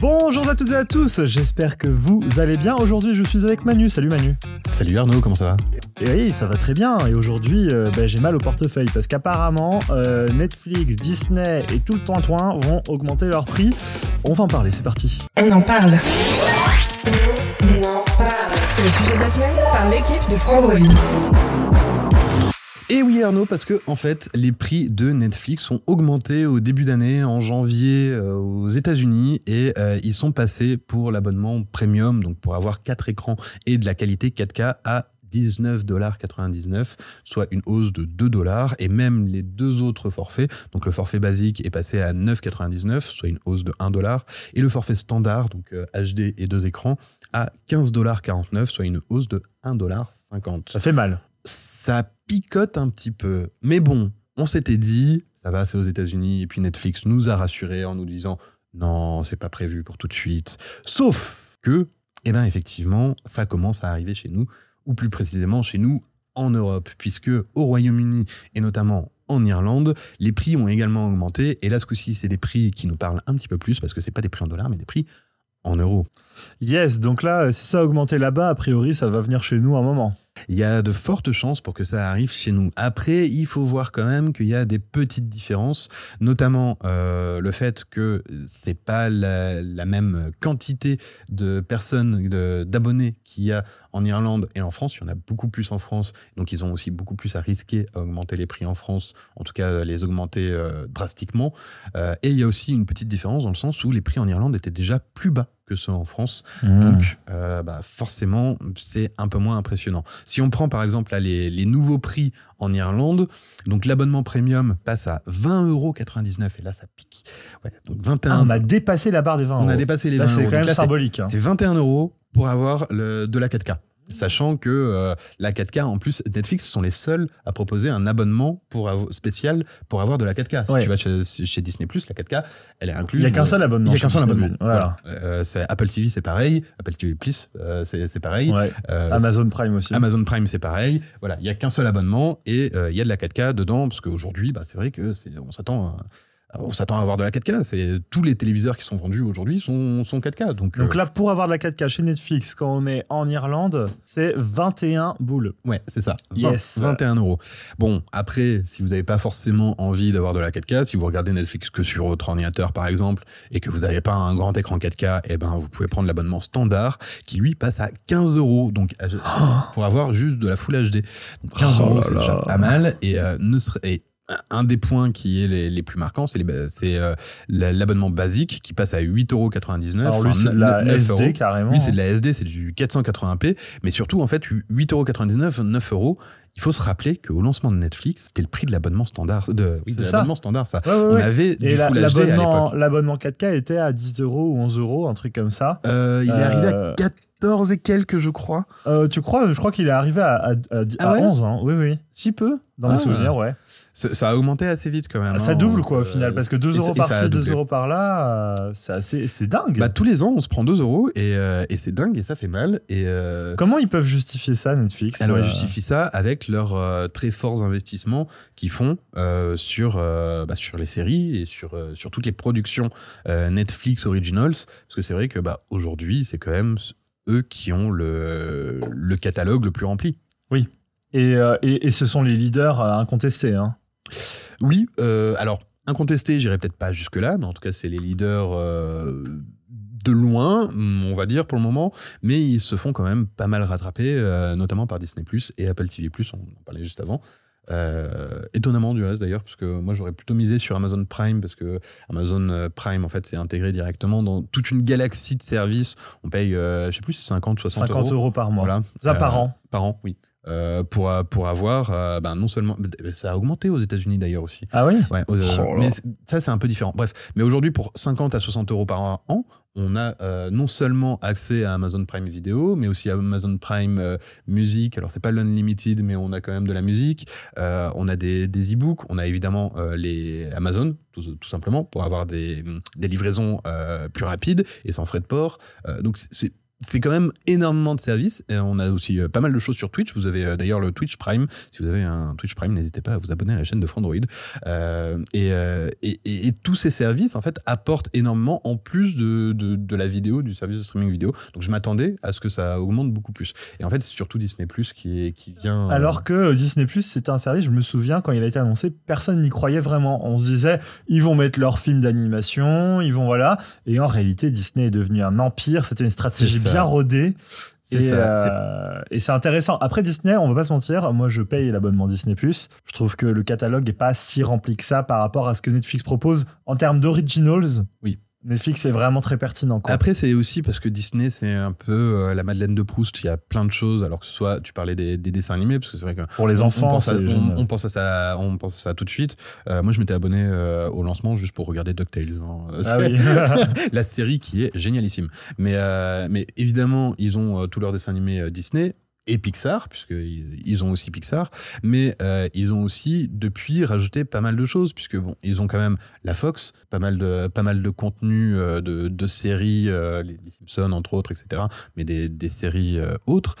Bonjour à toutes et à tous, j'espère que vous allez bien. Aujourd'hui, je suis avec Manu. Salut Manu. Salut Arnaud, comment ça va? Et oui, ça va très bien. Et aujourd'hui, euh, ben, j'ai mal au portefeuille parce qu'apparemment, euh, Netflix, Disney et tout le toin-toin vont augmenter leur prix. On va en parler, c'est parti. On en parle. On en parle. C'est le sujet de la semaine par l'équipe de Frandroid. Et oui Arnaud, parce que en fait, les prix de Netflix ont augmenté au début d'année, en janvier, euh, aux États-Unis, et euh, ils sont passés pour l'abonnement premium, donc pour avoir 4 écrans et de la qualité 4K à 19,99$, soit une hausse de 2 dollars, et même les deux autres forfaits, donc le forfait basique est passé à 9,99$, soit une hausse de 1 dollar, et le forfait standard, donc euh, HD et deux écrans, à 15,49$, soit une hausse de 1,50$. Ça fait mal. Ça picote un petit peu, mais bon, on s'était dit, ça va, c'est aux États-Unis, et puis Netflix nous a rassurés en nous disant, non, c'est pas prévu pour tout de suite. Sauf que, eh ben effectivement, ça commence à arriver chez nous, ou plus précisément chez nous en Europe, puisque au Royaume-Uni et notamment en Irlande, les prix ont également augmenté. Et là, ce coup-ci, c'est des prix qui nous parlent un petit peu plus, parce que c'est pas des prix en dollars, mais des prix en euros. Yes, donc là, si ça a augmenté là-bas, a priori, ça va venir chez nous un moment. Il y a de fortes chances pour que ça arrive chez nous. Après, il faut voir quand même qu'il y a des petites différences, notamment euh, le fait que c'est pas la, même quantité de personnes, d'abonnés qu'il y a en Irlande et en France. Il y en a beaucoup plus en France, donc ils ont aussi beaucoup plus à risquer à augmenter les prix en France, en tout cas les augmenter euh, drastiquement. Euh, et il y a aussi une petite différence dans le sens où les prix en Irlande étaient déjà plus bas que ceux en France. Donc, euh, bah, forcément, c'est un peu moins impressionnant. Si on prend par exemple là, les, les nouveaux prix en Irlande, donc l'abonnement premium passe à 20,99€ et là ça pique. Ouais, donc 21. Ah, on a dépassé la barre des 20 on a euros. dépassé les Là, 20 c'est quand même là, symbolique. hein. C'est 21 euros pour avoir le, de la 4K. Sachant que euh, la 4K, en plus, Netflix sont les seuls à proposer un abonnement pour spécial pour avoir de la 4K. Si Ouais. tu vas chez, chez Disney+, la 4K, elle est incluse. Il n'y a qu'un seul abonnement. Il y a qu'un seul abonnement. Voilà. Voilà. Euh, c'est- Apple TV, c'est pareil. Apple TV Plus, euh, c'est pareil. Ouais. Euh, Amazon Prime aussi. Amazon Prime, c'est pareil. Voilà, il y a qu'un seul abonnement et euh, il y a de la 4K dedans parce qu'aujourd'hui, bah, c'est vrai que c'est, on s'attend, à, on s'attend à avoir de la 4K. C'est tous les téléviseurs qui sont vendus aujourd'hui sont, sont 4K. Donc, Donc euh, là, pour avoir de la 4K chez Netflix, quand on est en Irlande, c'est 21 boules. ouais, c'est ça. Yes. 20 21 euros. Bon, après, si vous n'avez pas forcément envie d'avoir de la 4K, si vous regardez Netflix que sur votre ordinateur par exemple et que vous n'avez pas un grand écran 4K, eh ben vous pouvez prendre l'abonnement standard qui lui passe à 15 euros. Donc pour avoir juste de la Full HD. Donc 15 Oh euros, c'est déjà pas mal. Et, euh, ne serait- et un des points qui est les, les plus marquants, c'est euh, la- l'abonnement basique qui passe à 8,99 Alors lui, enfin, c'est de la 9 SD euros. carrément. Lui, c'est de la SD, c'est du 480p, mais surtout, en fait, 8,99€, 9 euros. Il faut se rappeler qu'au lancement de Netflix, c'était le prix de l'abonnement standard. De, oui, de l'abonnement standard, ça. Ouais, ouais, On ouais. avait du Et la- Full HD à l'abonnement, l'époque. l'abonnement 4K était à 10 euros ou 11 euros, un truc comme ça. Euh, il est arrivé Euh, à 14 et quelques, je crois. Euh, tu crois Je crois qu'il est arrivé à, à, à- Ah à ouais? 11, hein. oui, oui. Si peu? Dans Ah. mes souvenirs, ouais. Ça, ça a augmenté assez vite quand même. ça hein. double, quoi, au Euh, final. Parce que 2 et euros par-ci, 2 doublé. euros par-là, euh, c'est dingue. Bah, tous les ans, on se prend 2 euros et, euh, et c'est dingue et ça fait mal. Et, euh, Comment ils peuvent justifier ça, Netflix Alors, Euh, ils justifient ça avec leurs euh, très forts investissements qu'ils font euh, sur, euh, bah, sur les séries et sur, euh, sur toutes les productions euh, Netflix Originals. Parce que c'est vrai que bah, aujourd'hui, c'est quand même eux qui ont le, le catalogue le plus rempli. Et, euh, et, et ce sont les leaders euh, incontestés. Hein. Oui, euh, alors, incontesté, j'irai peut-être pas jusque-là, mais en tout cas, c'est les leaders. euh, de loin, on va dire pour le moment, mais ils se font quand même pas mal rattraper, euh, notamment par Disney Plus et Apple TV Plus, on en parlait juste avant. Euh, étonnamment du reste d'ailleurs, parce que moi j'aurais plutôt misé sur Amazon Prime, parce que Amazon Prime en fait c'est intégré directement dans toute une galaxie de services. On paye, euh, je sais plus, 50, 60 50 euros, par mois. Voilà. Ça, par an. Par an, oui. Euh, pour, pour avoir, euh, ben, non seulement. Ça a augmenté aux États-Unis d'ailleurs aussi. Ah oui Ouais, aux- Oh mais ça, c'est un peu différent. Bref, mais aujourd'hui, pour 50 à 60 euros par an, on a euh, non seulement accès à Amazon Prime Video, mais aussi à Amazon Prime euh, Music. Alors, c'est pas l'unlimited, mais on a quand même de la musique. Euh, on a des, des e-books. On a évidemment euh, les Amazon, tout, tout simplement, pour avoir des, des livraisons euh, plus rapides et sans frais de port. Euh, donc, c'est- c'est quand même énormément de services. Et on a aussi euh, pas mal de choses sur Twitch. Vous avez euh, d'ailleurs le Twitch Prime. Si vous avez un Twitch Prime, n'hésitez pas à vous abonner à la chaîne de Frandroid. Euh, et, et, et- et tous ces services, en fait, apportent énormément en plus de, de, de la vidéo, du service de streaming vidéo. Donc, je m'attendais à ce que ça augmente beaucoup plus. Et en fait, c'est surtout Disney Plus qui, est- qui vient. Alors que Disney Plus, c'était un service, je me souviens, quand il a été annoncé, personne n'y croyait vraiment. On se disait, ils vont mettre leurs films d'animation, ils vont voilà. Et en réalité, Disney est devenu un empire. C'était une stratégie. Bien et, ça, euh, et c'est intéressant. Après Disney, on va pas se mentir, moi je paye l'abonnement Disney Plus. Je trouve que le catalogue est pas si rempli que ça par rapport à ce que Netflix propose en termes d'originals. Oui. Netflix est vraiment très pertinent. Quoi. Après, c'est aussi parce que Disney, c'est un peu euh, la Madeleine de Proust. Il y a plein de choses. Alors que ce soit, tu parlais des, des dessins animés, parce que c'est vrai que Pour les on- enfants, on pense, à, on, pense à ça, on pense à ça tout de suite. Euh, moi, je m'étais abonné euh, au lancement juste pour regarder DuckTales. hein. Ah oui. la série qui est génialissime. Mais, mais évidemment, ils ont tous leurs dessins animés Disney et Pixar, puisqu'ils ils ont aussi Pixar, mais euh, ils ont aussi depuis rajouté pas mal de choses, puisque bon, ils ont quand même la Fox, pas mal de, pas mal de contenu euh, de, de séries, euh, les, les Simpsons entre autres, etc., mais des, des séries autres.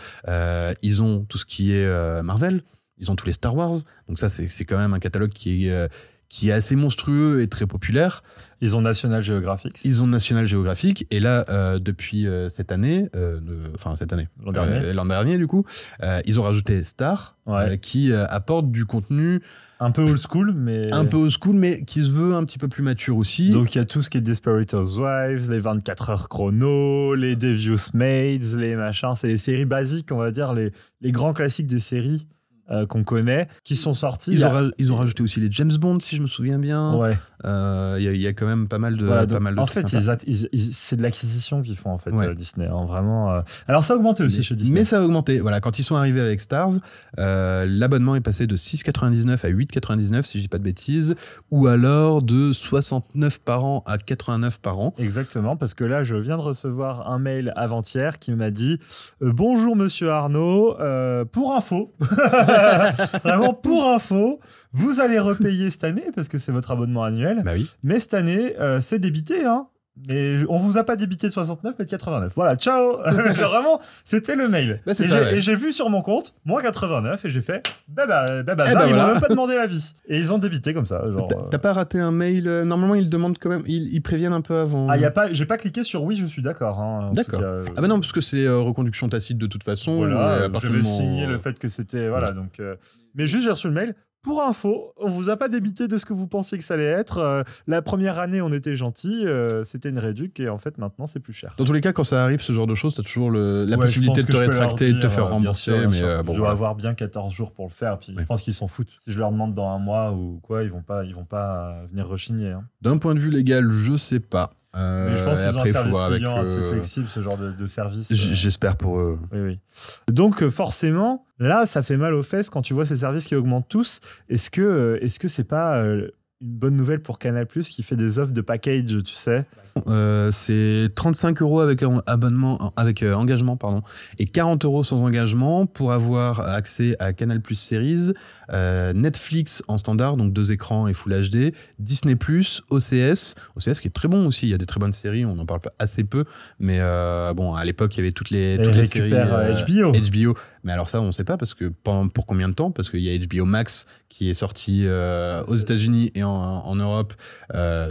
Ils ont tout ce qui est Marvel, ils ont tous les Star Wars, donc ça c'est quand même un catalogue qui est, qui est assez monstrueux et très populaire. Ils ont National Geographic. Ils ont National Geographic et là euh, depuis euh, cette année, euh, enfin cette année, L'an dernier. l'an dernier du coup, ils ont rajouté Star Ouais. qui apporte du contenu Un peu old school, mais. un peu old school mais qui se veut un petit peu plus mature aussi. Donc il y a tout ce qui est Desperate Housewives, les 24 heures chrono, les Devious Maids, les machins. C'est les séries basiques, on va dire, les, les grands classiques des séries euh, qu'on connaît, qui sont sortis. il ils ont, ils rajouté aussi les James Bond si je me souviens bien. Ouais. Euh, Il y, a- il y a quand même pas mal de, Voilà, pas donc, mal de en fait, c'est de l'acquisition qu'ils font en fait Ouais. euh, Disney. hein, vraiment. Alors ça a augmenté aussi Mais- chez Disney. Mais ça a augmenté. Voilà, quand ils sont arrivés avec Stars, l'abonnement est passé de 6,99 à 8,99 si je dis pas de bêtises, ou alors de 69 par an à 89 par an. Exactement, parce que là, je viens de recevoir un mail avant-hier qui m'a dit Bonjour Monsieur Arnaud, pour info, vraiment pour info, vous allez repayer cette année parce que c'est votre abonnement annuel, Bah oui. mais cette année, euh, c'est débité, hein. Mais on vous a pas débité de 69 mais de 89. Voilà, ciao. Vraiment, c'était le mail. Bah, et j'ai- ouais. et j'ai vu sur mon compte moins 89 et j'ai fait bah bah bah, bah, Eh ça, bah ils voilà. m'ont même pas demandé l'avis. Et ils ont débité comme ça, genre. T'as- pas raté un mail euh, Normalement, ils demandent quand même. Ils, ils préviennent un peu avant. Ah, y a pas, j'ai pas cliqué sur oui, je suis d'accord. hein, D'accord. cas, euh, Ah bah non, parce que c'est euh, reconduction tacite de toute façon. Voilà, j'avais moment- signé le fait que c'était voilà donc. euh, mais juste j'ai reçu le mail. Pour info, on vous a pas débité de ce que vous pensiez que ça allait être. Euh, la première année, on était gentil, euh, c'était une réduc et en fait maintenant c'est plus cher. Dans tous les cas, quand ça arrive, ce genre de choses, t'as toujours le- la Ouais, possibilité de te rétracter et de te faire euh, bien rembourser. sûr, bien mais sûr. euh, bon, je dois voilà. avoir bien 14 jours pour le faire. Puis Oui. je pense qu'ils s'en foutent. Si je leur demande dans un mois ou quoi, ils vont pas, ils vont pas venir rechigner. hein. D'un point de vue légal, je sais pas. Euh, Mais je pense qu'ils ont un service avec, client assez euh, flexible, ce genre de, de service. euh. J'espère pour eux. Oui, oui. Donc euh, forcément, là, ça fait mal aux fesses quand tu vois ces services qui augmentent tous. Est-ce que est-ce que c'est pas une bonne nouvelle pour Canal qui fait des offres de package, tu sais? Euh, c'est 35 euros avec abonnement, avec euh, engagement, pardon, et 40 euros sans engagement pour avoir accès à Canal Plus Series, euh, Netflix en standard, donc deux écrans et Full HD, Disney Plus, OCS, OCS qui est très bon aussi. Il y a des très bonnes séries, on en parle pas assez peu, mais bon, à l'époque il y avait toutes les, toutes les séries HBO. HBO. Mais alors ça, on ne sait pas parce que pendant- pour combien de temps? Parce qu'il y a HBO Max qui est sorti aux États-Unis et en, en Europe,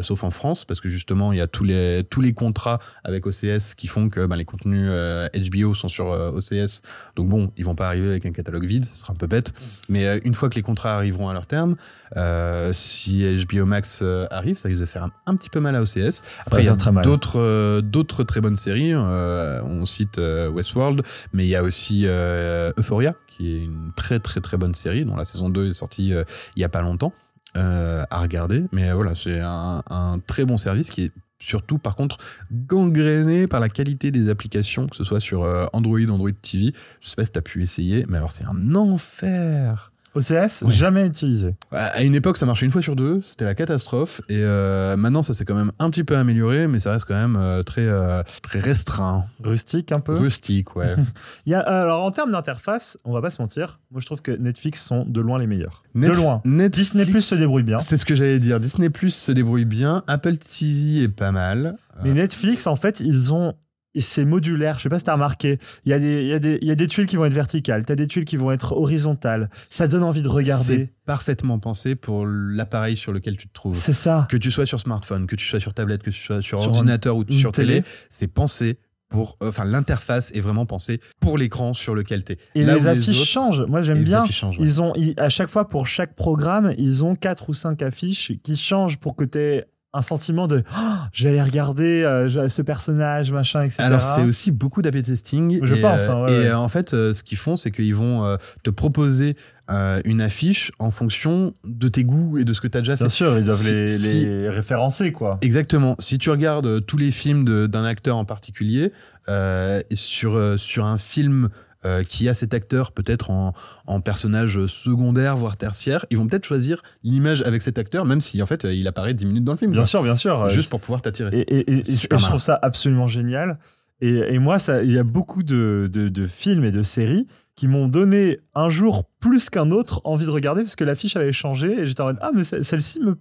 sauf en France, parce que justement, il y a tous les tous les contrats avec OCS qui font que ben, les contenus euh, HBO sont sur euh, OCS. Donc bon, ils vont pas arriver avec un catalogue vide, ce sera un peu bête. Mais euh, une fois que les contrats arriveront à leur terme, euh, si HBO Max euh, arrive, ça risque de faire un, un petit peu mal à OCS. Après, il y a d'autres euh, d'autres très bonnes séries. euh, on cite euh, Westworld, mais il y a aussi euh, Euphoria, qui est une très très très bonne série, dont la saison 2 est sortie euh, il y a pas longtemps. euh, à regarder, mais euh, voilà, c'est un, un très bon service qui est surtout, par contre, gangréné par la qualité des applications, que ce soit sur euh, Android, Android TV. Je sais pas si tu pu essayer, mais alors c'est un enfer. OCS, Ouais. jamais utilisé. À une époque, ça marchait une fois sur deux, c'était la catastrophe. Et euh, maintenant, ça s'est quand même un petit peu amélioré, mais ça reste quand même euh, très, euh, très restreint, Rustique un peu. rustique, ouais. Il y a, alors en termes d'interface, on va pas se mentir, moi je trouve que Netflix sont de loin les meilleurs. De loin. Netflix- Disney Plus se débrouille bien. C'est ce que j'allais dire. Disney Plus se débrouille bien. Apple TV est pas mal. Mais Netflix, en fait, ils ont. C'est modulaire, je sais pas si t'as remarqué. Il y, a des, il, y a des, il y a des tuiles qui vont être verticales, t'as des tuiles qui vont être horizontales. Ça donne envie de regarder. C'est parfaitement pensé pour l'appareil sur lequel tu te trouves. C'est ça. Que tu sois sur smartphone, que tu sois sur tablette, que tu sois sur, Sur ordinateur ou sur télé, télé. c'est pensé pour. Enfin, l'interface est vraiment pensée pour l'écran sur lequel tu es. Et les affiches changent. Moi, j'aime bien. Ils ont, ils- à chaque fois, pour chaque programme, ils ont quatre ou cinq affiches qui changent pour que tu aies un sentiment de Oh, je vais aller regarder euh, ce personnage, machin, etc. Alors c'est aussi beaucoup d'AB testing. Je et, pense, euh, hein, ouais, et ouais. euh, en fait, euh, ce qu'ils font, c'est qu'ils vont euh, te proposer euh, une affiche en fonction de tes goûts et de ce que tu as déjà fait. Bien sûr, ils doivent Si- les, si- les référencer, quoi. Exactement. Si tu regardes euh, tous les films d'un acteur en particulier, euh, sur, euh, sur un film euh, qui a cet acteur peut-être en, en personnage secondaire, voire tertiaire, ils vont peut-être choisir l'image avec cet acteur, même si en fait euh, il apparaît 10 minutes dans le film. Bien quoi. sûr, bien sûr. Juste pour pouvoir t'attirer. Et, et- et- et je trouve ça absolument génial. Et, moi, il y a beaucoup de, films et de séries qui m'ont donné un jour plus qu'un autre envie de regarder parce que l'affiche avait changé et j'étais en mode ah mais ce- celle-ci me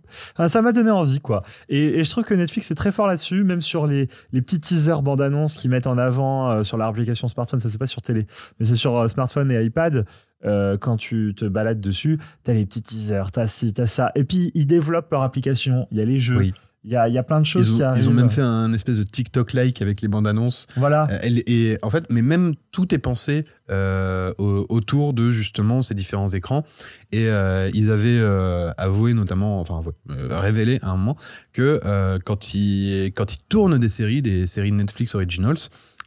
ça m'a donné envie quoi. Et, je trouve que Netflix est très fort là-dessus même sur les, les petits teasers bandes annonces qu'ils mettent en avant euh, sur leur application smartphone. Ça c'est pas sur télé mais c'est sur euh, smartphone et iPad euh, quand tu te balades dessus t'as les petits teasers t'as ci t'as ça. Et puis ils développent leur application. Il y a les jeux. Il y a, il y a plein de choses Ils qui ont, arrivent ils ont même fait un espèce de TikTok-like avec les bandes annonces. voilà Euh, et en fait, mais même tout est pensé euh, au- autour de justement ces différents écrans. Et euh, ils avaient avoué notamment, enfin avoué, révélé à un moment que quand ils quand ils tournent des séries, des séries Netflix originals,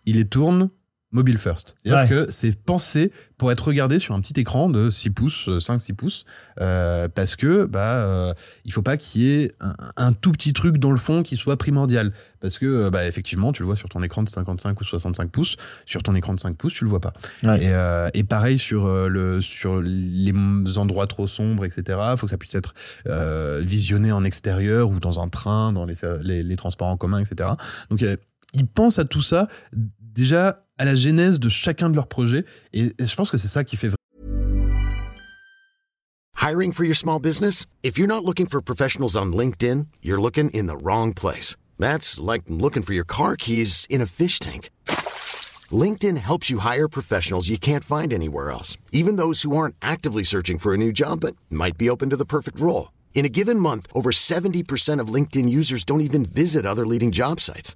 ils les tournent mobile first. C'est-à-dire que c'est pensé pour être regardé sur un petit écran de 6 pouces, 5-6 pouces, euh, parce que bah euh, il faut pas qu'il y ait un, un tout petit truc dans le fond qui soit primordial. Parce que, euh, bah, effectivement, tu le vois sur ton écran de 55 ou 65 pouces. Sur ton écran de 5 pouces, tu le vois pas. Ouais. Et, euh, et pareil sur, euh, le, sur les endroits trop sombres, etc. Il faut que ça puisse être euh, visionné en extérieur ou dans un train, dans les, les, les transports en commun, etc. Donc, euh, ils pensent à tout ça déjà à la genèse de chacun de leurs projets. Et, et je pense que c'est ça qui fait Hiring for your small business? If you're not looking for professionals on LinkedIn, you're looking in the wrong place. That's like looking for your car keys in a fish tank. LinkedIn helps you hire professionals you can't find anywhere else, even those who aren't actively searching for a new job but might be open to the perfect role. In a given month, over 70% of LinkedIn users don't even visit other leading job sites.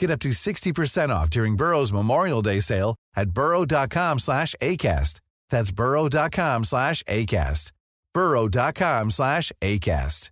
Get up to 60% off during Burrow's Memorial Day sale at burrow.com slash ACAST. That's burrow.com slash ACAST. burrow.com slash ACAST.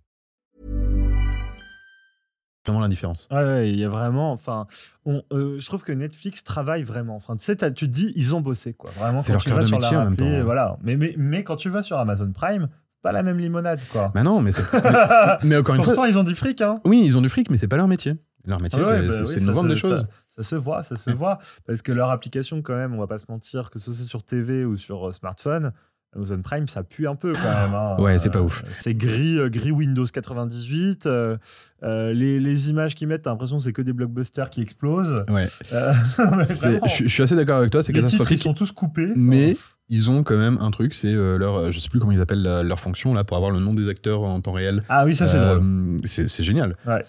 vraiment la différence? Ouais, ouais, il y a vraiment. Enfin, on, euh, je trouve que Netflix travaille vraiment. Enfin, tu sais, tu te dis, ils ont bossé, quoi. Vraiment, C'est leur cœur de sur métier en même temps. Voilà. Mais, mais, mais quand tu vas sur Amazon Prime, c'est pas la même limonade, quoi. Bah non, mais c'est. mais, mais encore une fois. Pourtant, ils ont du fric, hein. Oui, ils ont du fric, mais c'est pas leur métier. Leur métier, Ah ouais, c'est bah oui, nous vendre des choses. Ça, ça se voit, ça se voit. Parce que leur application, quand même, on va pas se mentir, que ce soit sur TV ou sur euh, smartphone, Amazon Prime, ça pue un peu quand même. hein. Ouais, c'est pas Euh, ouf. C'est gris, euh, gris Windows 98. euh, euh, les, les images qu'ils mettent, t'as l'impression que c'est que des blockbusters qui explosent. Ouais. Euh, Je, suis assez d'accord avec toi, c'est titres, ils catastrophique. sont tous coupés. Mais ils ont quand même un truc, c'est euh, leur, je sais plus comment ils appellent la- leur fonction là pour avoir le nom des acteurs en temps réel. Ah oui, ça c'est Euh, drôle. C'est génial. Ouais.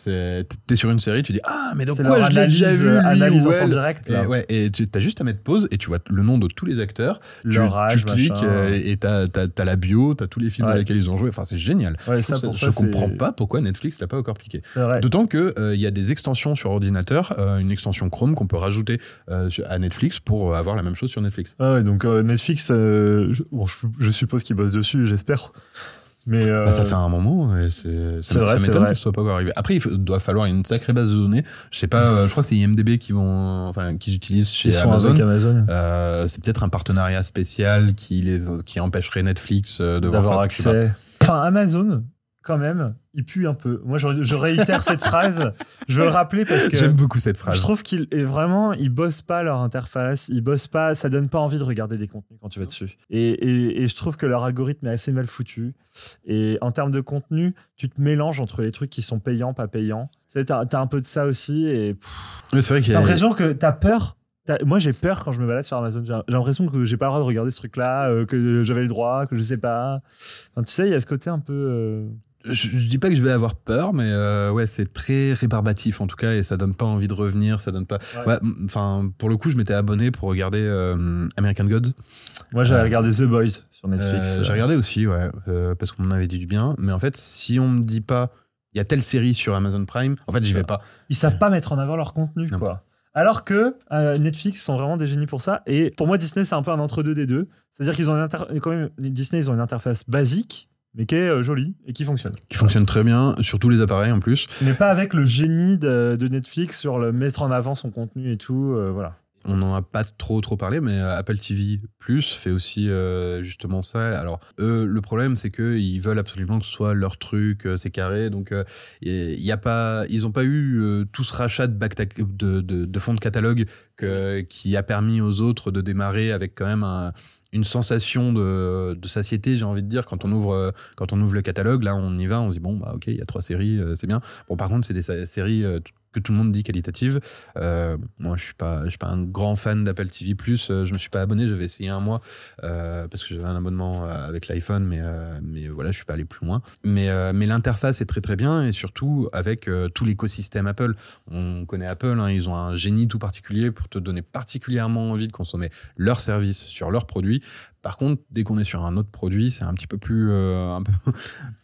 T'es sur une série, tu dis ah mais donc quoi je l'ai déjà vu analyse en temps direct. Et, ouais, et tu as juste à mettre pause et tu vois le nom de tous les acteurs. Tu- Leur tu, âge, cliques machin. euh, et t'as as, la bio, t'as tous les films Ouais. dans lesquels ils ont joué. Enfin, c'est génial. Ouais, Je, ça, je comprends pas pourquoi Netflix l'a pas encore piqué. D'autant que euh, il y a des extensions sur ordinateur, euh, une extension Chrome qu'on peut rajouter à Netflix pour avoir la même chose sur Netflix. Ouais, ouais, donc Netflix, je, bon, je, je suppose qu'ils bossent dessus, j'espère. Mais euh, Bah, ça fait un moment et c'est ça, vrai, ça vrai. soit pas encore arrivé. Après, il faut- doit falloir une sacrée base de données. Je sais pas, euh, je crois que c'est IMDb qui vont, enfin, qu'ils utilisent chez ils Amazon. Euh, c'est peut-être un partenariat spécial qui les qui empêcherait Netflix euh, de voir d'avoir accès. Enfin, Amazon, quand même, il pue un peu. Moi, je, je réitère cette phrase. Je veux le rappeler parce que J'aime beaucoup cette je phrase. trouve qu'ils et vraiment, ils bossent pas leur interface, ils bossent pas, ça donne pas envie de regarder des contenus quand tu vas dessus. Et, et, et je trouve que leur algorithme est assez mal foutu. Et en termes de contenu, tu te mélanges entre les trucs qui sont payants, pas payants. Tu sais, T'as as un peu de ça aussi et c'est vrai qu'il y T'as a- l'impression que t'as peur. t'as- Moi, j'ai peur quand je me balade sur Amazon. J'ai j'ai l'impression que j'ai pas le droit de regarder ce truc-là, euh, que j'avais le droit, que je sais pas. Enfin, tu sais, il y a ce côté un peu. euh, je, je dis pas que je vais avoir peur, mais euh, ouais, c'est très rébarbatif en tout cas, et ça donne pas envie de revenir, ça donne pas. Ouais, Enfin, pour le coup, je m'étais abonné pour regarder euh, American Gods. Moi, j'avais Euh, regardé The Boys sur Netflix. J'ai regardé aussi, ouais, parce qu'on m'en avait dit du bien. Mais en fait, si on me dit pas, il y a telle série sur Amazon Prime, en fait, j'y vais pas. Ils savent pas mettre en avant leur contenu, Non. quoi. Alors que euh, Netflix sont vraiment des génies pour ça. Et pour moi, Disney, c'est un peu un entre-deux des deux. C'est-à-dire qu'ils ont une quand même, Disney, ils ont une interface basique, mais qui est euh, jolie et qui fonctionne. Qui fonctionne très bien sur tous les appareils en plus. Mais pas avec le génie de, de Netflix sur le mettre en avant son contenu et tout. euh, voilà. On n'en a pas trop trop parlé, mais euh, Apple TV Plus fait aussi euh, justement ça. Alors eux, le problème c'est que ils veulent absolument que ce soit leur truc, euh, c'est carré. Donc il y a pas, ils ont pas eu tout ce rachat de, back de, de, de fonds de catalogue que, qui a permis aux autres de démarrer avec quand même un- une sensation de, de satiété, j'ai envie de dire, quand on ouvre quand on ouvre le catalogue. Là, on y va, on se dit bon bah ok, il y a trois séries, euh, c'est bien. Bon par contre, c'est des séries euh, que tout le monde dit qualitatives. Euh, moi, je suis suis pas un grand fan d'Apple TV+. Euh, je me suis pas abonné. J'avais essayé un mois euh, parce que j'avais un abonnement avec l'iPhone, mais mais voilà, je suis pas allé plus loin. Mais mais l'interface est très très bien et surtout avec tout l'écosystème Apple. On connaît Apple, hein, ils ont un génie tout particulier pour te donner particulièrement envie de consommer leurs services sur leurs produits. Par contre, dès qu'on est sur un autre produit, c'est un petit peu plus, euh, un peu, un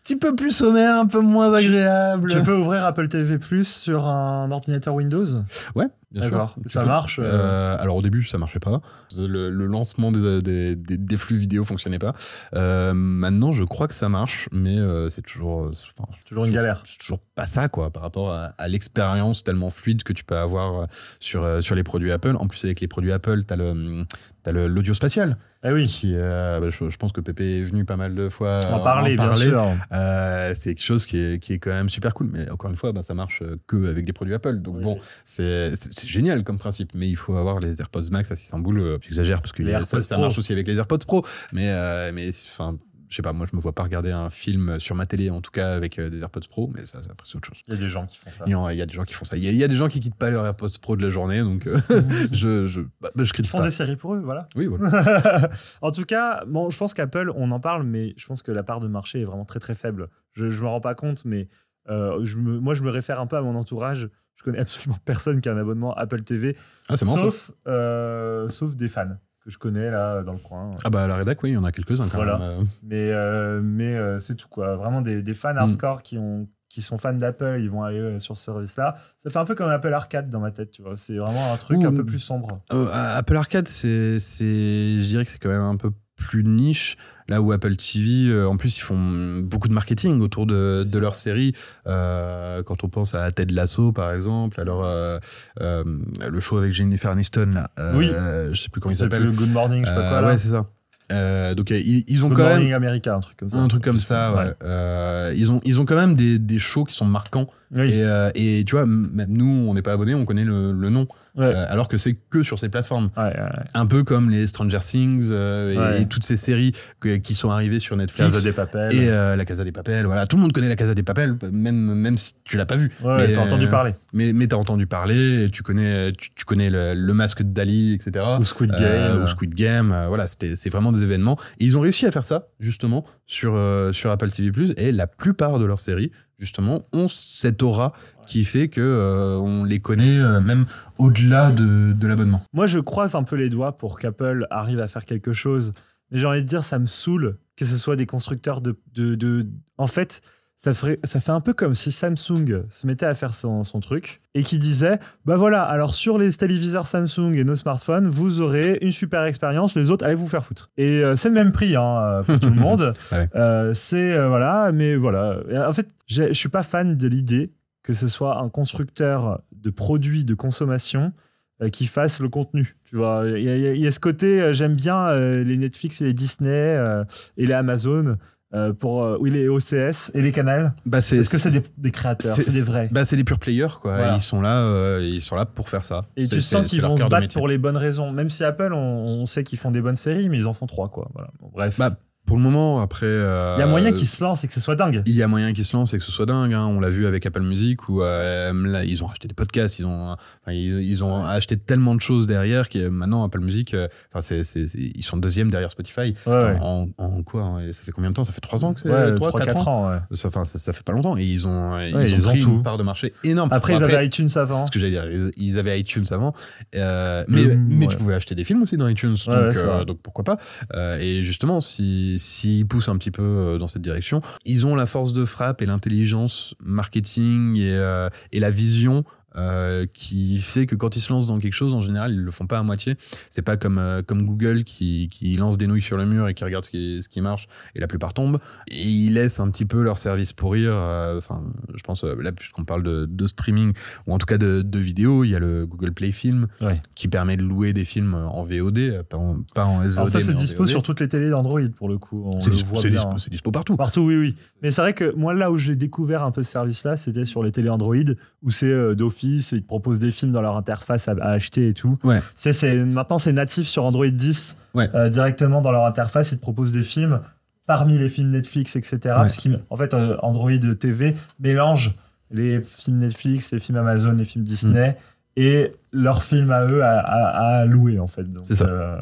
petit peu plus sommaire, un peu moins agréable. Tu peux ouvrir Apple TV Plus sur un ordinateur Windows? Ouais, bien sûr. D'accord. Tu Ça peux. marche, euh, Euh, alors au début, ça marchait pas. Le, le lancement des, des, des- des flux vidéo fonctionnait pas. Euh, maintenant, je crois que ça marche, mais c'est toujours, c'est- enfin, Toujours une galère. c'est toujours pas ça, quoi, par rapport à, à l'expérience tellement fluide que tu peux avoir sur, sur les produits Apple. En plus, avec les produits Apple, t'as le, t'as le- l'audio spatial. Eh oui, Qui, euh, bah, je, je pense que Pépé est venu pas mal de fois en parler, bien sûr. euh, c'est quelque chose qui est, qui est quand même super cool. Mais encore une fois, bah, ça marche que avec des produits Apple. Donc Oui. bon, c'est c'est- c'est génial comme principe. Mais il faut avoir les AirPods Max à 600 boules. euh, J'exagère parce que Les ça, AirPods ça marche aussi avec les AirPods Pro. Mais, euh, mais enfin, je sais pas, moi je me vois pas regarder un film sur ma télé, en tout cas avec euh, des AirPods Pro. Mais ça, ça, c'est autre chose. Il y a des gens qui font ça. Il y, a, des gens qui font ça. Il y a, il y a des gens qui quittent pas leurs AirPods Pro de la journée. Donc euh, je, je, bah, bah, je Ils critique font pas. des séries pour eux, voilà. Oui, voilà. en tout cas, bon, je pense qu'Apple, on en parle, mais je pense que la part de marché est vraiment très très faible. Je, je me rends pas compte, mais euh, je me- moi je me réfère un peu à mon entourage. Je connais absolument personne qui a un abonnement Apple TV, Ah, sauf, euh, sauf des fans que je connais là dans le coin. Ah bah à la rédac, oui, il y en a quelques-uns quand Voilà. même. euh. Mais, euh, mais c'est tout quoi. Vraiment des, des Mm. fans hardcore qui, ont, qui sont fans d'Apple, ils vont aller sur ce service-là. Ça fait un peu comme Apple Arcade dans ma tête, tu vois. C'est vraiment un truc Ouh. un peu plus sombre. Euh, Apple Arcade, c'est, c'est, je dirais que c'est quand même un peu plus niche. Là où Apple TV, euh, en plus, ils font beaucoup de marketing autour de, de leur série. Euh, quand on pense à Ted Lasso, par exemple, alors euh, le show avec Jennifer Aniston, là, Oui. je sais plus comment il s'appelle s'appelle. Good Morning, je sais pas quoi. là. ouais, c'est ça. Euh, donc ils, ils ont Good quand Morning même America, un truc comme ça. un truc comme ça. Ouais. Euh, ils ont, ils ont quand même des, des shows qui sont marquants Oui. Et, euh, et tu vois, même nous, on n'est pas abonnés, on connaît le, le nom. Ouais. Euh, alors que c'est que sur ces plateformes. Ouais. Un peu comme les Stranger Things euh, et, toutes ces séries que- qui sont arrivées sur Netflix. Casa des Papel. Et euh, la Casa des Papel, voilà. Tout le monde connaît la Casa des Papel, même, même si tu l'as pas vu. mais, t'as entendu parler. Mais, mais t'as entendu parler, et tu connais, tu, tu connais le, le masque de Dali, etc. Ou Squid Game. Ou Squid Game, voilà, c'est vraiment des événements. Et ils ont réussi à faire ça, justement, sur, sur Apple TV+, et la plupart de leurs séries, justement, ont cette aura qui fait que euh, on les connaît euh, même au-delà de, de l'abonnement. Moi, je croise un peu les doigts pour qu'Apple arrive à faire quelque chose. Mais j'ai envie de dire, ça me saoule que ce soit des constructeurs de, de- En fait, ça, ferait, ça fait un peu comme si Samsung se mettait à faire son, son truc et qui disait Bah voilà, alors sur les téléviseurs Samsung et nos smartphones, vous aurez une super expérience, les autres, allez vous faire foutre. Et euh, c'est le même prix hein, pour tout le monde. Ouais. Euh, c'est. euh, voilà, mais voilà. En fait, je suis pas fan de l'idée que ce soit un constructeur de produits de consommation qui fasse le contenu. Tu vois, il y, y a- il y a ce côté, j'aime bien les Netflix et les Disney et les Amazon euh, pour euh, oui les OCS et les canals Bah, c'est, parce que c'est des, des créateurs, c'est des vrais. Bah, c'est des pure players, quoi. Voilà. Ils sont là, euh, ils sont là pour faire ça. Et tu sens qu'ils vont se battre pour les bonnes raisons. Même si Apple, on, on sait qu'ils font des bonnes séries, mais ils en font trois, quoi. Voilà. Bon, bref. Bah, pour le moment, après. euh, il y a moyen qu'ils se lancent et que ce soit dingue. Il y a moyen qu'ils se lancent et que ce soit dingue. hein. On l'a vu avec Apple Music où euh, là, ils ont acheté des podcasts, ils ont, enfin, ils, ils ont acheté tellement de choses derrière que maintenant Apple Music, euh, enfin, c'est, c'est- c'est- ils sont deuxième derrière Spotify. Ouais, ouais. En, en quoi hein, Ça fait combien de temps? Ça fait trois ans que c'est Ouais, trois, 3 quatre 4 ans? Ça, enfin, ça, ça fait pas longtemps et ils ont, ils ont ils ont pris tout. une part de marché énorme. Après, ils avaient iTunes avant. c'est ce que j'allais dire. Ils, ils avaient iTunes avant, mais, Le- mais tu pouvais acheter des films aussi dans iTunes, donc, donc pourquoi pas. Et justement, si s'ils poussent un petit peu euh, dans cette direction, ils ont la force de frappe et l'intelligence marketing et, euh, et la vision. Euh, qui fait que quand ils se lancent dans quelque chose, en général, ils le font pas à moitié. C'est pas comme, euh, comme Google qui, qui lance des nouilles sur le mur et qui regarde ce qui, ce qui marche et la plupart tombent. Et ils laissent un petit peu leur service pourrir. euh, Enfin, je pense, là, puisqu'on parle de, de streaming ou en tout cas de, de vidéo, il y a le Google Play Film Ouais. qui permet de louer des films en VOD, pas en, pas en SVOD. Alors ça, c'est dispo VOD. sur toutes les télés d'Android pour le coup. On C'est dispo, dispo, c'est dispo partout. Partout, oui, oui. Mais c'est vrai que moi, là où j'ai découvert un peu ce service-là, c'était sur les télé Android, où c'est euh, d'office, ils te proposent des films dans leur interface à, à acheter et tout. Ouais. C'est, maintenant, c'est natif sur Android 10. Ouais. Euh, directement dans leur interface, ils te proposent des films parmi les films Netflix, etc. Parce qu'en fait, euh, Android TV mélange les films Netflix, les films Amazon, les films Disney. Mm. Et leurs films à eux à, à- à louer en fait. C'est ça. euh,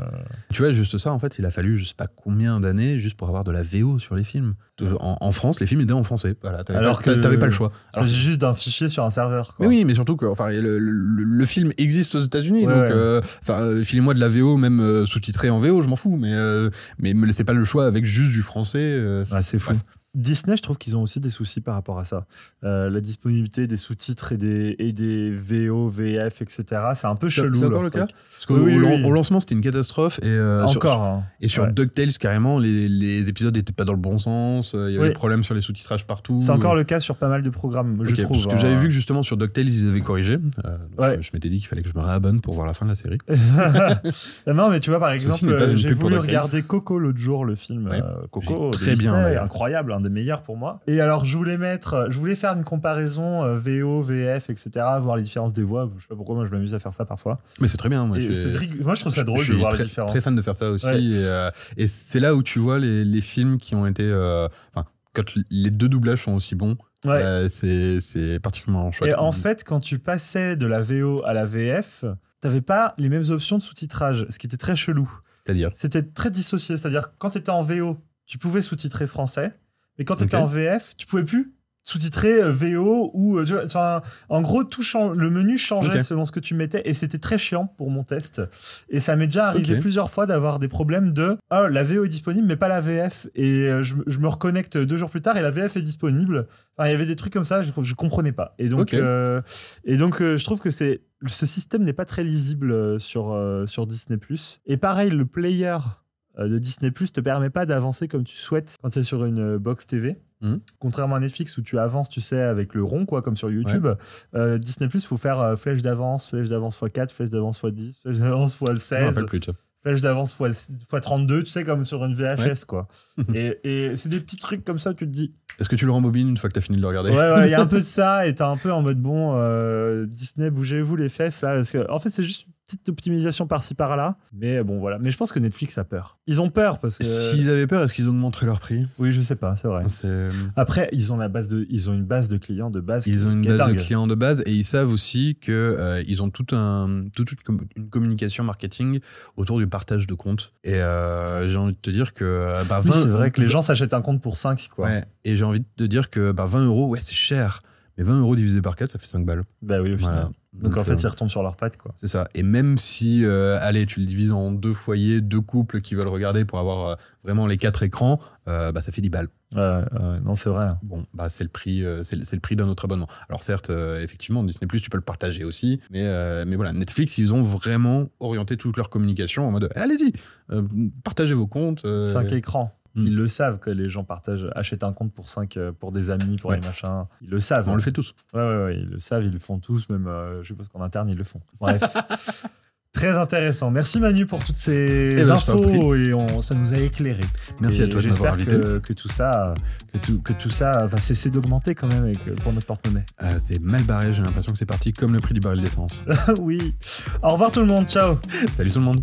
Tu vois, juste ça, en fait, il a fallu je sais pas combien d'années juste pour avoir de la VO sur les films. En, en France, les films étaient en français. Voilà, Alors pas, que- t'avais pas le choix. il s'agit juste d'un fichier sur un serveur. Quoi. Mais oui, mais surtout que enfin, le, le- le film existe aux États-Unis, Ouais, donc ouais. euh, enfin, euh, filez-moi de la VO, même euh, sous-titré en VO, je m'en fous, mais mais me laissez pas le choix avec juste du français. c'est- fou. Bref. Disney, je trouve qu'ils ont aussi des soucis par rapport à ça. Euh, la disponibilité des sous-titres et des, et des VO, VF, etc. C'est un peu chelou. c'est encore le cas? Parce qu'au Oui, oui, au- oui. au lancement, c'était une catastrophe et euh, sur- Encore. hein. Et sur Ouais. DuckTales, carrément, les, les épisodes n'étaient pas dans le bon sens. euh, Il y avait des problèmes sur les sous-titrages partout. C'est encore le cas sur pas mal de programmes, je trouve. Parce que hein. j'avais vu que justement sur DuckTales, ils avaient corrigé. Euh, Ouais. je, je m'étais dit qu'il fallait que je me réabonne pour voir la fin de la série. non, mais tu vois, par exemple, j'ai voulu regarder Coco l'autre jour, le film. Coco, Très bien, incroyable, un des meilleurs pour moi. Et alors, je voulais mettre, je voulais faire une comparaison euh, VO, VF, etc., voir les différences des voix. Je sais pas pourquoi, moi, je m'amuse à faire ça parfois. Mais c'est très bien. Moi, je, moi, je trouve ça drôle je de voir très, les différences. très fan de faire ça aussi. Ouais. Et, euh, et c'est là où tu vois les, les films qui ont été. euh, Enfin, quand les deux doublages sont aussi bons, Ouais. euh, c'est particulièrement chouette. Et en fait, quand tu passais de la VO à la VF, t'avais pas les mêmes options de sous-titrage, ce qui était très chelou. C'est-à-dire? C'était très dissocié, c'est-à-dire quand tu étais en VO, tu pouvais sous-titrer français, mais quand tu étais en VF, tu pouvais plus sous-titrer euh, VO ou euh, tu vois, enfin, en gros tout change, le menu changeait selon ce que tu mettais et c'était très chiant pour mon test. Et ça m'est déjà arrivé plusieurs fois d'avoir des problèmes de ah la VO est disponible mais pas la VF et euh, je, me- je me reconnecte deux jours plus tard et la VF est disponible. Enfin, il y avait des trucs comme ça je, je comprenais pas. Et donc euh, et donc euh, je trouve que c'est ce système n'est pas très lisible sur euh, sur Disney et pareil le player de Disney Plus te permet pas d'avancer comme tu souhaites quand tu es sur une euh, box TV. Mhm. Contrairement à Netflix où tu avances, tu sais, avec le rond, quoi, comme sur YouTube. Euh, Disney Plus, faut faire euh, flèche d'avance, flèche d'avance x4, flèche d'avance x10, flèche d'avance Je me x16. rappelle plus de ça. flèche d'avance x, 32, tu sais, comme sur une VHS, quoi. et et c'est des petits trucs comme ça, tu te dis. Est-ce que tu le rembobines une fois que t'as fini de le regarder? Ouais, ouais, il y a un peu de ça, et t'es un peu en mode bon, euh, Disney, bougez-vous les fesses, là. Parce que, en fait, c'est juste petite optimisation par-ci par-là. Mais bon, voilà. Mais je pense que Netflix a peur. Ils ont peur parce que. S'ils avaient peur, est-ce qu'ils ont montré leur prix? Oui, je sais pas, c'est vrai. C'est- Après, ils ont la base de, ils ont une base de clients de base. Ils ont une base de clients de base et ils savent aussi que euh, ils ont tout un, toute une, com- une communication marketing autour du partage de comptes. Et euh, j'ai envie de te dire que euh, bah, Oui, 20 c'est vrai que les gens s'achètent un compte pour 5, quoi. Ouais, et j'ai envie de te dire que bah, 20 euros, ouais, c'est cher. Mais 20 euros divisé par 4, ça fait 5 balles. Bah oui, au final. Voilà. Donc, en fait, euh, ils retombent sur leurs pattes, quoi. c'est ça. Et même si, euh, allez, tu le divises en deux foyers, deux couples qui veulent regarder pour avoir euh, vraiment les quatre écrans, euh, bah, ça fait 10 balles. Ouais, ouais, non, c'est vrai. Bon, bah, c'est le prix, c'est le, prix d'un autre abonnement. Alors certes, effectivement, Disney Plus, tu peux le partager aussi, mais, mais voilà, Netflix, ils ont vraiment orienté toute leur communication en mode, allez-y, partagez vos comptes. euh, 5 écrans. Hmm. Ils le savent que les gens partagent, achètent un compte pour 5 pour des amis, pour Ouais. les machins. Ils le savent. on le fait tous. Ouais, ouais, ouais, ils le savent, ils le font tous, même, euh, je suppose qu'en interne, ils le font. Bref. Très intéressant. Merci Manu pour toutes ces Eh ben, infos et on, ça nous a éclairé. Merci Et à toi J'espère que, que tout ça, que tout, que tout ça va cesser d'augmenter quand même pour notre porte-monnaie. Euh, c'est mal barré, j'ai l'impression que c'est parti comme le prix du baril d'essence. oui. Au revoir tout le monde. Ciao. Salut tout le monde.